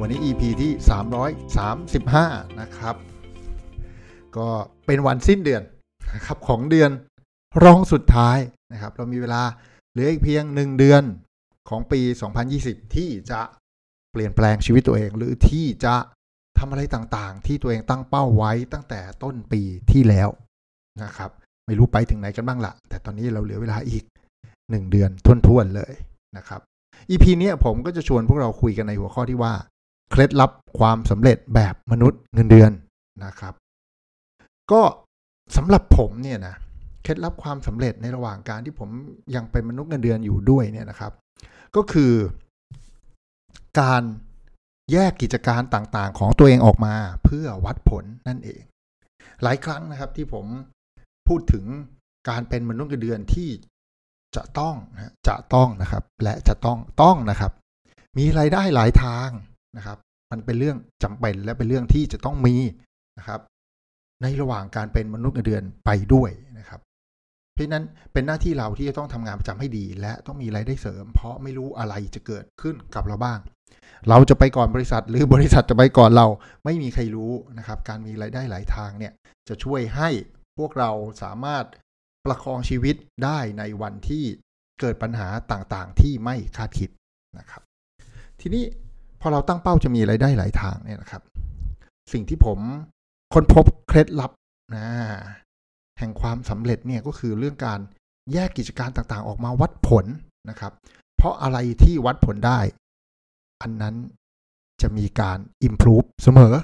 วันนี้ EP ที่ 335 นะครับ ก็เป็นวันสิ้นเดือนนะครับของเดือนรองสุดท้ายนะครับ เรามีเวลาเหลืออีกเพียง 1 เดือนของปี 2020 ที่จะเปลี่ยนแปลงชีวิตตัวเอง หรือที่จะทำอะไรต่างๆ ที่ตัวเองตั้งเป้าไว้ตั้งแต่ต้นปีที่แล้วนะครับ ไม่รู้ไปถึงไหนกันบ้างละแต่ตอนนี้เราเหลือเวลาอีก 1 เดือนท้วนๆเลยนะครับ EP นี้ผมก็จะชวนพวกเราคุยกันในหัวข้อที่ว่า เคล็ดลับความสำเร็จแบบมนุษย์เงินเดือนนะครับ ก็สำหรับผมเนี่ยนะเคล็ดลับความสำเร็จในระหว่างการที่ผมยังเป็นมนุษย์เงินเดือนอยู่ด้วยเนี่ยนะครับ ก็คือการแยกกิจการต่างๆ ของตัวเองออกมาเพื่อวัดผลนั่นเอง หลายครั้งนะครับที่ผมพูดถึงการเป็นมนุษย์เงินเดือนที่จะต้องนะจะต้องนะครับ และจะต้องต้องนะครับ มีรายได้หลายทาง นะครับ มันเป็นเรื่องจำเป็นและเป็นเรื่องที่จะต้องมีนะครับ ในระหว่างการเป็นมนุษย์เงินเดือนไปด้วยนะครับ เพราะนั้นเป็นหน้าที่เราที่จะต้องทำงานประจำให้ดี และต้องมีรายได้เสริม เพราะไม่รู้อะไรจะเกิดขึ้นกับเราบ้าง เราจะไปก่อนบริษัทหรือบริษัทจะไปก่อนเราไม่มีใครรู้นะครับ การมีรายได้หลายทางเนี่ยจะช่วยให้พวกเราสามารถประคองชีวิตได้ในวันที่เกิดปัญหาต่างๆ ที่ไม่คาดคิดนะครับ ทีนี้ พอเราตั้งเป้าจะมีรายได้หลายทางเนี่ยนะครับ สิ่งที่ผมค้นพบเคล็ดลับนะแห่งความสำเร็จเนี่ยก็คือเรื่องการแยกกิจการต่างๆ ออกมาวัดผลนะครับ เพราะอะไรที่วัดผลได้ อันนั้นจะมีการ improve เสมอ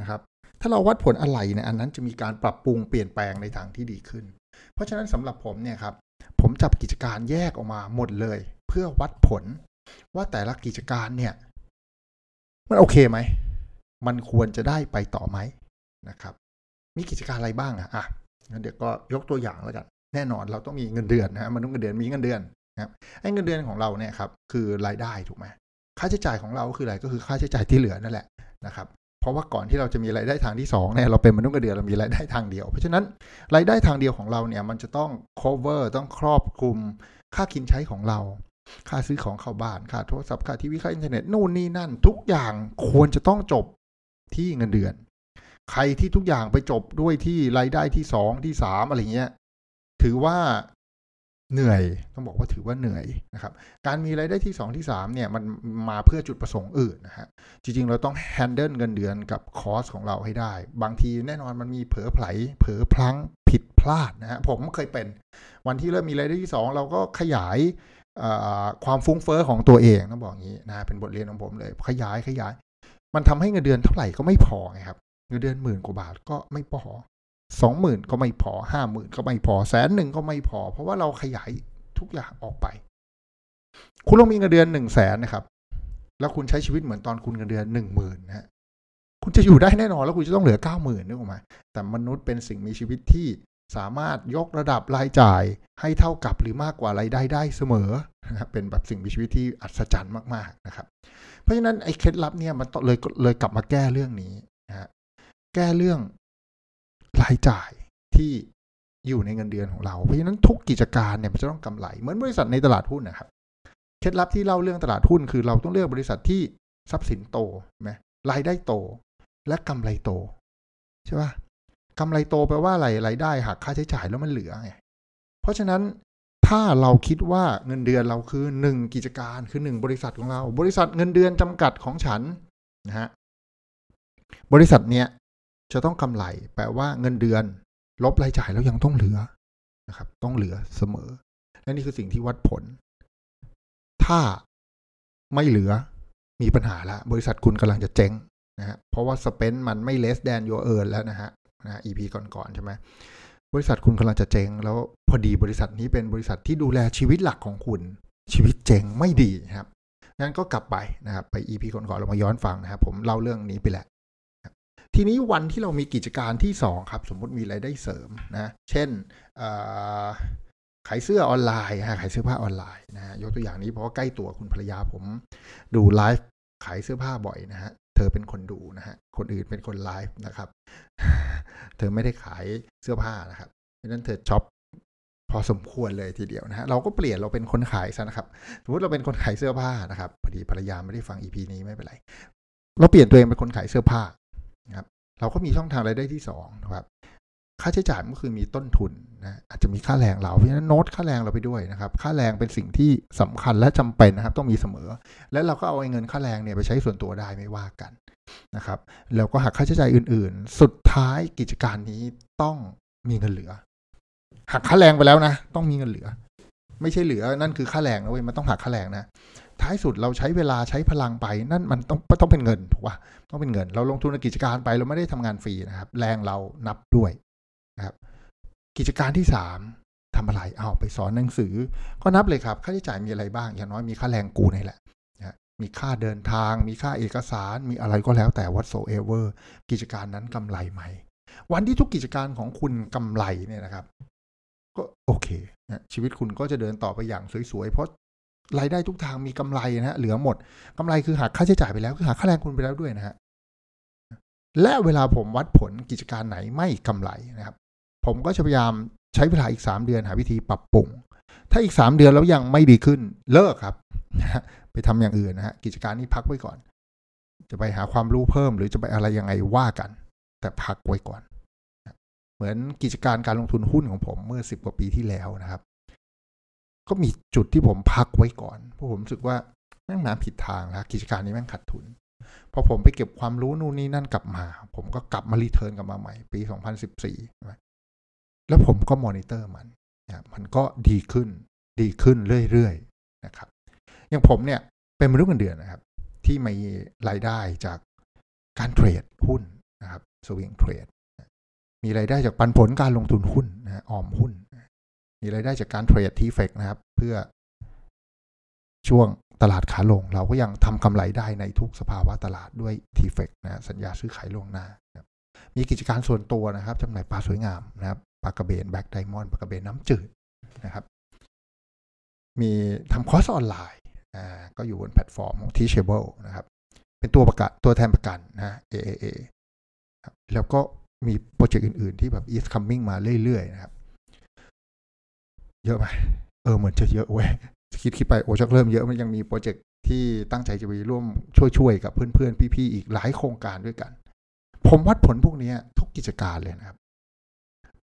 นะครับ ถ้าเราวัดผลอะไรเนี่ยอันนั้นจะมีการปรับปรุงเปลี่ยนแปลงในทางที่ดีขึ้น เพราะฉะนั้นสำหรับผมเนี่ยครับ ผมจับกิจการแยกออกมาหมดเลย เพื่อวัดผลว่าแต่ละกิจการเนี่ย มันโอเคไหม มันควรจะได้ไปต่อไหมนะครับ มีกิจการอะไรบ้างอะอะงั้นเดี๋ยวก็ยกตัวอย่างแล้วกันแน่นอนเราต้องมีเงินเดือนนะฮะมันต้องเงินเดือนมีเงินเดือนนะครับไอ้เงินเดือนของเราเนี่ยครับคือรายได้ถูกไหมค่าใช้จ่ายของเราคืออะไรก็คือค่าใช้จ่ายที่เหลือนั่นแหละนะครับเพราะว่าก่อนที่เราจะมีรายได้ทางที่2เนี่ยเราเป็นมนุษย์เงินเดือนเรามีรายได้ทางเดียว เพราะฉะนั้นรายได้ทางเดียวของเราเนี่ยมันจะต้อง cover ต้องครอบคลุมค่ากินใช้ของเรา ค่าซื้อของเข้าบ้าน ค่าโทรศัพท์ค่าทีวีค่าอินเทอร์เน็ตนู่นนี่นั่น ทุกอย่างควรจะต้องจบที่เงินเดือน ใครที่ทุกอย่างไปจบด้วยที่รายได้ที่สองที่สามอะไรเงี้ย ถือว่าเหนื่อยต้องบอกว่าถือว่าเหนื่อยนะครับ การมีรายได้ที่สองที่สามเนี่ย มันมาเพื่อจุดประสงค์อื่นนะฮะจริง ๆ เราต้องแฮนเดิลเงินเดือนกับคอสของเราให้ได้ บางทีแน่นอนมันมีเผลอไผลเผลอพลั้งผิดพลาดนะฮะผมเคยเป็น วันที่เริ่มมีรายได้ที่สองเราก็ขยาย ความฟุ้งเฟอ้อของตัวเองต้องบอกงี้นะเป็นบทเรียนของผมเลย ขยายขยาย มันทำให้เงินเดือนเท่าไหร่ก็ไม่พอไงครับเงินเดือนหมื่นกว่าบาทก็ไม่พอสองหมื่นก็ไม่พอห้าหมื่นก็ไม่พอแสนหนึ่งก็ไม่พอ เพราะว่าเราขยายทุกอย่างออกไป คุณลองมีเงินเดือนหนึ่งแสนนะครับ แล้วคุณใช้ชีวิตเหมือนตอนคุณเงินเดือนหนึ่งหมื่นนะฮะคุณจะอยู่ได้แน่นอนแล้วคุณจะต้องเหลือเก้าหมื่นนึกออกไหมแต่มนุษย์เป็นสิ่งมีชีวิตที่ สามารถยกระดับรายจ่ายให้เท่ากับหรือมากกว่ารายได้ได้เสมอนะครับเป็นแบบสิ่งมีชีวิตที่อัศจรรย์มากๆนะครับ เพราะฉะนั้นไอ้เคล็ดลับเนี่ยมันเลยเลยกลับมาแก้เรื่องนี้นะแก้เรื่องรายจ่ายที่อยู่ในเงินเดือนของเรา เพราะฉะนั้นทุกกิจการเนี่ยมันจะต้องกำไร เหมือนบริษัทในตลาดหุ้นนะครับ เคล็ดลับที่เล่าเรื่องตลาดหุ้นคือเราต้องเลือกบริษัทที่ทรัพย์สินโตไหมรายได้โต และกำไรโตใช่ปะ กำไรโตแปลว่าอะไรรายได้หักค่าใช้จ่ายแล้วมันเหลือไงเพราะฉะนั้นถ้าเราคิดว่าเงินเดือนเราคือหนึ่งกิจการคือหนึ่งบริษัทของเรา บริษัทเงินเดือนจำกัดของฉันนะฮะบริษัทเนี้ยจะต้องกำไรแปลว่าเงินเดือน ลบรายจ่ายแล้วยังต้องเหลือนะครับ ต้องเหลือเสมอ และนี่คือสิ่งที่วัดผล ถ้าไม่เหลือมีปัญหาล้วบริษัทคุณกำลังจะเจ๊งนะฮะเพราะว่าสเปนมันไม่ less than your earn แล้วนะฮะ นะ EP ก่อนๆใช่ไหมบริษัทคุณกำลังจะเจ๊งแล้วพอดีบริษัทนี้เป็นบริษัทที่ดูแลชีวิตหลักของคุณ ชีวิตเจ๊งไม่ดีครับงั้นก็กลับไปนะครับไป EP ก่อนๆเรามาย้อนฟังนะครับผมเล่าเรื่องนี้ไปแหละทีนี้วันที่เรามีกิจการที่ 2 ครับ สมมุติมีรายได้เสริมนะ เช่นขายเสื้อออนไลน์ขายเสื้อผ้าออนไลน์นะยกตัวอย่างนี้เพราะใกล้ตัวคุณภรรยาผม ดูไลฟ์ขายเสื้อผ้าบ่อยนะฮะ เธอเป็นคนดูนะฮะ คนอื่นเป็นคนไลฟ์นะครับ เธอไม่ได้ขายเสื้อผ้านะครับเพราะนั้นเธอช็อปพอสมควรเลยทีเดียวนะฮะ เราก็เปลี่ยนเราเป็นคนขายซะนะครับ สมมติเราเป็นคนขายเสื้อผ้านะครับ พอดีภรรยาไม่ได้ฟังอีพีนี้ไม่เป็นไร เราเปลี่ยนตัวเองเป็นคนขายเสื้อผ้านะครับ เราก็มีช่องทางรายได้ที่สองนะครับ ค่าใช้จ่ายก็คือมีต้นทุนนะอาจจะมีค่าแรงเราเพราะฉะนั้นโน้ตค่าแรงเราไปด้วยนะครับ ค่าแรงเป็นสิ่งที่สำคัญและจำเป็นนะครับ ต้องมีเสมอ แล้วเราก็เอาเงินค่าแรงเนี่ยไปใช้ส่วนตัวได้ไม่ว่ากันนะครับ แล้วก็หักค่าใช้จ่ายอื่น ๆ สุดท้ายกิจการนี้ต้องมีเงินเหลือ หักค่าแรงไปแล้วนะ ต้องมีเงินเหลือ ไม่ใช่เหลือนั่นคือค่าแรงนะเว้ยมันต้องหักค่าแรงนะท้ายสุดเราใช้เวลาใช้พลังไปนั่นมันต้องต้องเป็นเงินถูกป่ะต้องเป็นเงิน เราลงทุนในกิจการไปเราไม่ได้ทำงานฟรีนะครับ แรงเรานับด้วย นะครับกิจการที่สามทำอะไรเอาไปสอนหนังสือ ก็นับเลยครับ ค่าใช้จ่ายมีอะไรบ้าง อย่างน้อยมีค่าแรงกูนี่แหละนะมีค่าเดินทาง มีค่าเอกสาร มีอะไรก็แล้วแต่ whatsoever กิจการนั้นกำไรไหม วันที่ทุกกิจการของคุณกำไรเนี่ยนะครับ ก็โอเคนะชีวิตคุณก็จะเดินต่อไปอย่างสวยๆ เพราะรายได้ทุกทางมีกำไรนะฮะเหลือหมดกำไรคือหักค่าใช้จ่ายไปแล้วคือหักค่าแรงคุณไปแล้วด้วยนะฮะและเวลาผมวัดผลกิจการไหนไม่กำไรนะครับ ผมก็จะพยายามใช้เวลาอีกสามเดือนหาวิธีปรับปรุง ถ้าอีกสามเดือนแล้วยังไม่ดีขึ้นเลิกครับ ไปทำอย่างอื่นนะฮะกิจการนี้พักไว้ก่อน จะไปหาความรู้เพิ่มหรือจะไปอะไรยังไงว่ากัน แต่พักไว้ก่อน เหมือนกิจการการลงทุนหุ้นของผมเมื่อสิบกว่าปีที่แล้วนะครับ ก็มีจุดที่ผมพักไว้ก่อนเพราะผมรู้สึกว่าแม่งมาผิดทางแล้วกิจการนี้แม่งขัดทุนพอผมไปเก็บความรู้นู่นนี่นั่นกลับมา ผมก็กลับมารีเทิร์นกลับมาใหม่ ปี 2014 แล้วผมก็มอนิเตอร์มันนะมันก็ดีขึ้นดีขึ้นเรื่อยๆนะครับ อย่างผมเนี่ยเป็นมนุษย์เงินเดือนนะครับ ที่มีรายได้จากการเทรดหุ้นนะครับสวิงเทรดมีรายได้จากปันผลการลงทุนหุ้นนะออมหุ้น มีรายได้จากการเทรดทีเฟกนะครับ เพื่อช่วงตลาดขาลง เราก็ยังทำกำไรได้ในทุกสภาวะตลาดด้วยทีเฟกนะสัญญาซื้อขายล่วงหน้า มีกิจการส่วนตัวนะครับจำหน่ายปลาสวยงามนะครับ ปลากระเบน Black Diamond ปลากระเบนน้ำจืดนะครับ มีทำคอร์สออนไลน์อ่าก็อยู่บนแพลตฟอร์มของ Teachable นะครับ เป็นตัวประกันตัวแทนประกันนะ AIA ครับแล้วก็มีโปรเจกต์อื่น ๆ ที่แบบ is coming มาเรื่อย ๆ นะครับ เยอะไหมเออเหมือนจะเยอะเว้ยคิดคิดไปโอ้ชักเริ่มเยอะมันยังมีโปรเจกต์ที่ตั้งใจจะไปร่วมช่วย ๆ กับเพื่อน ๆ พี่ ๆ อีกหลายโครงการด้วยกัน ผมวัดผลพวกนี้ทุกกิจการเลยนะครับ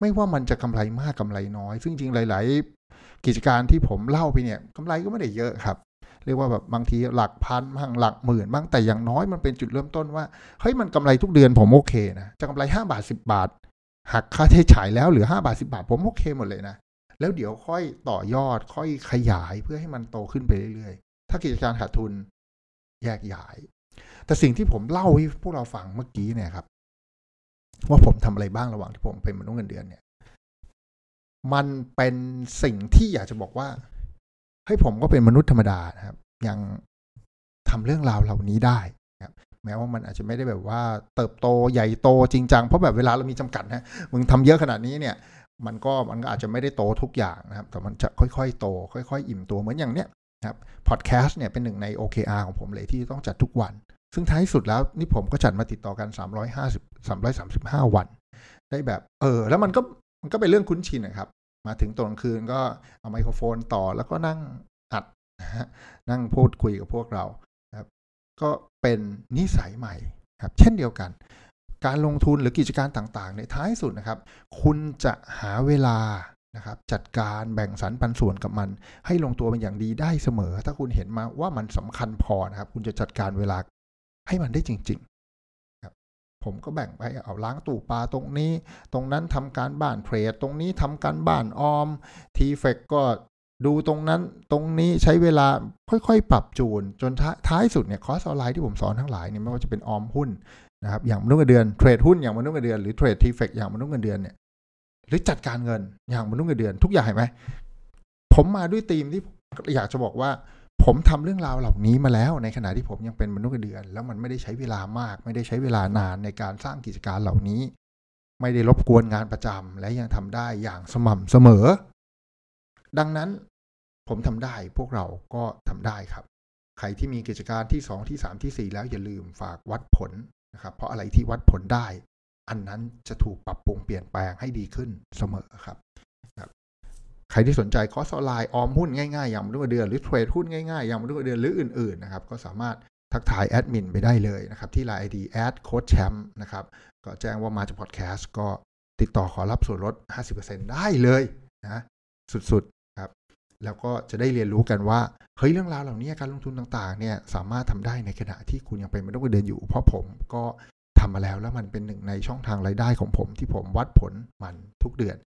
ไม่ว่ามันจะกำไรมากกำไรน้อย ซึ่งจริงหลาย ๆ กิจการที่ผมเล่าไปเนี่ยกำไรก็ไม่ได้เยอะครับ เรียกว่าแบบบางทีหลักพันบ้างหลักหมื่นบ้างแต่อย่างน้อยมันเป็นจุดเริ่มต้นว่าเฮ้ยมันกำไรทุกเดือนผมโอเคนะจะกำไรห้าบาทสิบาทหักค่าใช้จ่ายแล้วเหลือห้าบาทสิบาทผมโอเคหมดเลยนะแล้วเดี๋ยวค่อยต่อยอดค่อยขยายเพื่อให้มันโตขึ้นไปเรื่อยๆ ถ้ากิจการขาดทุนแยกย้าย แต่สิ่งที่ผมเล่าให้พวกเราฟังเมื่อกี้เนี่ยครับ ว่าผมทำอะไรบ้างระหว่างที่ผมเป็นมนุษย์เงินเดือนเนี่ย มันเป็นสิ่งที่อยากจะบอกว่าให้ผมก็เป็นมนุษย์ธรรมดานะครับ ยังทำเรื่องราวเหล่านี้ได้ครับแม้ว่ามันอาจจะไม่ได้แบบว่า เติบโตใหญ่โตจริงจังเพราะแบบเวลาเรามีจำกัดนะมึงทำเยอะขนาดนี้เนี่ย มันก็มันก็อาจจะไม่ได้โตทุกอย่างนะครับ แต่มันจะค่อยๆโต ค่อย ๆ อิ่มตัวเหมือนอย่างเนี้ยครับพอดแคสต์เนี่ยเป็นหนึ่งใน OKR ของผมเลยที่ต้องจัดทุกวัน ซึ่งท้ายสุดแล้วนี่ผมก็จัดมาติดต่อกัน 350 335 วัน ได้แบบเออ แล้วมันก็มันก็เป็นเรื่องคุ้นชินนะครับ มาถึงตอนคืนก็เอาไมโครโฟนต่อแล้วก็นั่งอัดนะฮะนั่งพูดคุยกับพวกเราครับ ก็เป็นนิสัยใหม่ครับ เช่นเดียวกัน การลงทุนหรือกิจการต่างๆ ในท้ายสุดนะครับ คุณจะหาเวลานะครับจัดการแบ่งสรรปันส่วนกับมัน ให้ลงตัวเป็นอย่างดีได้เสมอ ถ้าคุณเห็นมาว่ามันสำคัญพอนะครับ คุณจะจัดการเวลา ให้มันได้จริงๆครับผมก็แบ่งไปเอาล้างตู้ปลาตรงนี้ ตรงนั้นทำการบ้านเทรด ตรงนี้ทำการบ้านออมทีเฟกก็ดูตรงนั้นตรงนี้ใช้เวลาค่อยๆ ปรับจูน จนท้ายสุดเนี่ยคอร์สออนไลน์ที่ผมสอนทั้งหลายเนี่ยไม่ว่าจะเป็นออมหุ้นนะครับอย่างมนุษย์เงินเดือนเทรดหุ้นอย่างมนุษย์เงินเดือนหรือเทรดทีเฟกอย่างมนุษย์เงินเดือนเนี่ยหรือจัดการเงินอย่างมนุษย์เงินเดือน ทุกอย่างเห็นไหมผมมาด้วยธีมที่อยากจะบอกว่า ผมทำเรื่องราวเหล่านี้มาแล้ว ในขณะที่ผมยังเป็นมนุษย์เดือน แล้วมันไม่ได้ใช้เวลามาก ไม่ได้ใช้เวลานานในการสร้างกิจการเหล่านี้ ไม่ได้รบกวนงานประจำและยังทำได้อย่างสม่ำเสมอ ดังนั้นผมทำได้พวกเราก็ทำได้ครับ ใครที่มีกิจการที่ 2 ที่ 3 ที่ 4 แล้วอย่าลืมฝากวัดผลนะครับ เพราะอะไรที่วัดผลได้ อันนั้นจะถูกปรับปรุงเปลี่ยนแปลงให้ดีขึ้นเสมอครับ ใครที่สนใจคอร์สออนไลน์ออมหุ้นง่ายๆอย่างมนุษย์เงินเดือนหรือเทรดหุ้นง่ายๆอย่างมนุษย์เงินเดือนหรืออื่นๆนะครับก็สามารถทักทายแอดมินไปได้เลยนะครับที่ Line ID แอดโค้ชแชมป์นะครับก็แจ้งว่ามาจากพอดแคสต์ก็ติดต่อขอรับส่วนลด 50%ได้เลยนะสุดๆครับแล้วก็จะได้เรียนรู้กันว่าเฮ้ยเรื่องราวเหล่านี้การลงทุนต่างๆเนี่ยสามารถทำได้ในขณะที่คุณยังเป็นมนุษย์เงินเดือนอยู่ เพราะผมก็ทำมาแล้วแล้วมันเป็นหนึ่งในช่องทางรายได้ของผมที่ผมวัดผลมันทุกเดือน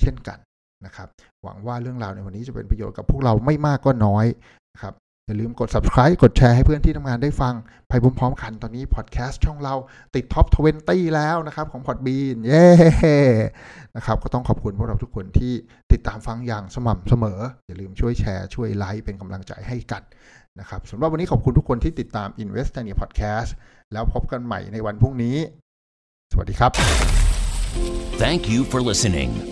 เช่นกัน นะครับ หวังว่าเรื่องราวในวันนี้จะเป็นประโยชน์กับพวกเราไม่มากก็น้อยนะครับอย่าลืมกด subscribe กดแชร์ให้เพื่อนที่ทำงานได้ฟัง ไปพร้อมๆกันตอนนี้พอดแคสต์ช่องเราติดท็อป 20 แล้วนะครับ ของ Podbean เย้นะครับ ก็ต้องขอบคุณพวกเราทุกคนที่ติดตามฟังอย่างสม่ำเสมอ อย่าลืมช่วยแชร์ช่วยไลค์เป็นกำลังใจให้กันนะครับสำหรับวันนี้ขอบคุณทุกคนที่ติดตาม Investania Podcast แล้วพบกันใหม่ในวันพรุ่งนี้ สวัสดีครับ Thank you for listening.